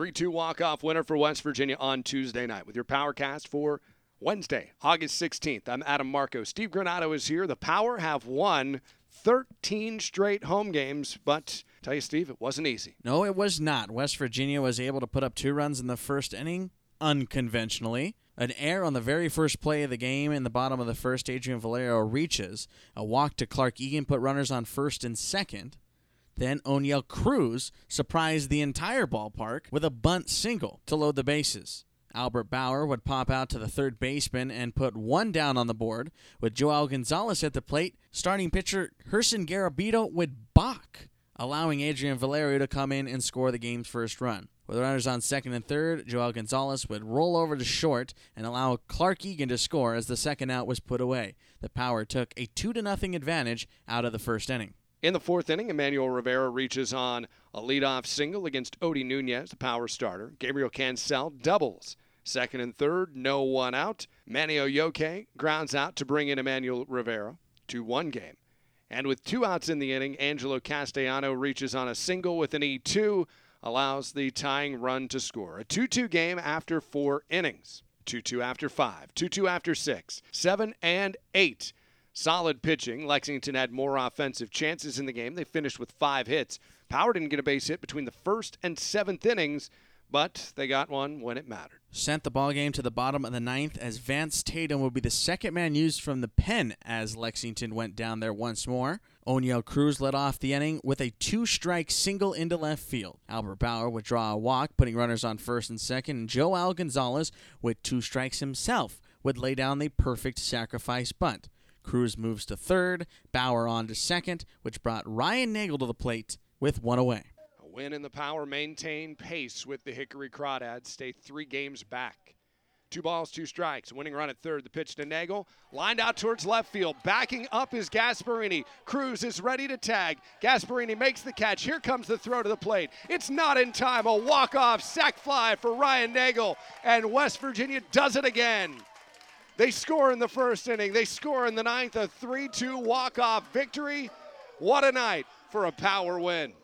3 2 walk off winner for West Virginia on Tuesday night with your Powercast for Wednesday, August 16th. I'm Adam Marco. Steve Granado is here. The Power have won 13 straight home games, but tell you, Steve, it wasn't easy. No, it was not. West Virginia was able to put up two runs in the first inning unconventionally. An error on the very first play of the game in the bottom of the first, Adrian Valerio reaches. A walk to Clark Eagan put runners on first and second. Then Oneil Cruz surprised the entire ballpark with a bunt single to load the bases. Albert Bauer would pop out to the third baseman and put one down on the board. With Joel Gonzalez at the plate, starting pitcher Gerson Garabito would balk, allowing Adrian Valerio to come in and score the game's first run. With runners on second and third, Joel Gonzalez would roll over to short and allow Clark Eagan to score as the second out was put away. The Power took a 2 0 advantage out of the first inning. In the fourth inning, Emmanuel Rivera reaches on a leadoff single against Odie Nunez, the power starter. Gabriel Cancel doubles. Second and third, no one out. Manny Oyoke grounds out to bring in Emmanuel Rivera. 2 1 game. And with two outs in the inning, Angelo Castellano reaches on a single with an E2 allows the tying run to score. A 2 2 game after four innings. 2 2 after five, 2 2 after six, seven and eight. Solid pitching. Lexington had more offensive chances in the game. They finished with five hits. Power didn't get a base hit between the first and seventh innings, but they got one when it mattered. Sent the ball game to the bottom of the ninth as Vance Tatum would be the second man used from the pen as Lexington went down there once more. Oneil Cruz led off the inning with a two strike single into left field. Albert Bauer would draw a walk, putting runners on first and second, and Joel Gonzalez, with two strikes himself, would lay down the perfect sacrifice bunt. Cruz moves to third, Bauer on to second, which brought Ryan Nagel to the plate with one away. A win in the power maintain pace with the Hickory Crawdads, stay three games back. Two balls, two strikes. Winning run at third. The pitch to Nagel. Lined out towards left field. Backing up is Gasparini. Cruz is ready to tag. Gasparini makes the catch. Here comes the throw to the plate. It's not in time. A walk-off sac fly for Ryan Nagel. And West Virginia does it again. They score in the first inning. They score in the ninth. A 3-2 walk-off victory. What a night for a power win.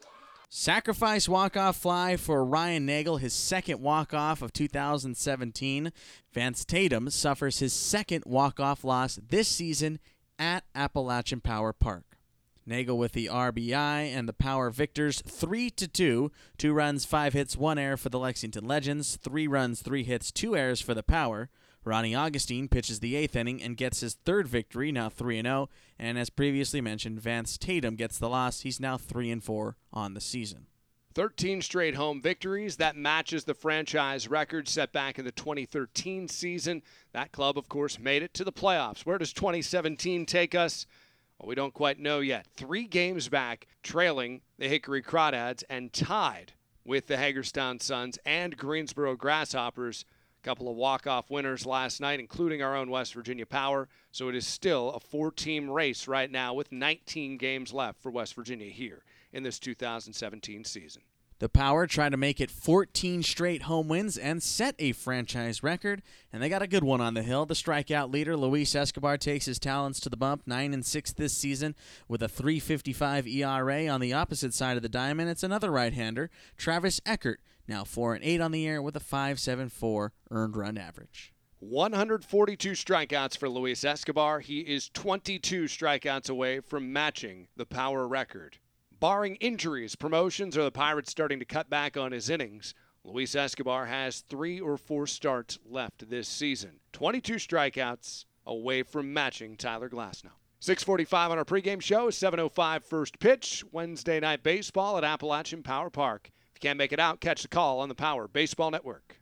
Sacrifice walk-off fly for Ryan Nagel, his second walk-off of 2017. Vance Tatum suffers his second walk-off loss this season at Appalachian Power Park. Nagel with the RBI and the Power victors 3 to 2. 2 runs, 5 hits, 1 error for the Lexington Legends. 3 runs, 3 hits, 2 errors for the Power. Ronnie Augustine pitches the eighth inning and gets his third victory, now 3 0. And as previously mentioned, Vance Tatum gets the loss. He's now 3 and 4 on the season. 13 straight home victories. That matches the franchise record set back in the 2013 season. That club, of course, made it to the playoffs. Where does 2017 take us? Well, we don't quite know yet. Three games back, trailing the Hickory Crawdads and tied with the Hagerstown Suns and Greensboro Grasshoppers couple of walk-off winners last night, including our own West Virginia Power. So it is still a four-team race right now with 19 games left for West Virginia here in this 2017 season. The Power tried to make it 14 straight home wins and set a franchise record, and they got a good one on the hill. The strikeout leader, Luis Escobar, takes his talents to the bump, 9 and 6 this season with a 3.55 ERA. On the opposite side of the diamond, it's another right-hander, Travis Eckert, now 4 and 8 on the year with a 5.74 earned run average. 142 strikeouts for Luis Escobar. He is 22 strikeouts away from matching the power record. Barring injuries, promotions, or the Pirates starting to cut back on his innings, Luis Escobar has three or four starts left this season. 22 strikeouts away from matching Tyler Glasnow. 645 on our pregame show, 705 first pitch, Wednesday night baseball at Appalachian Power Park. If you can't make it out, catch the call on the Power Baseball Network.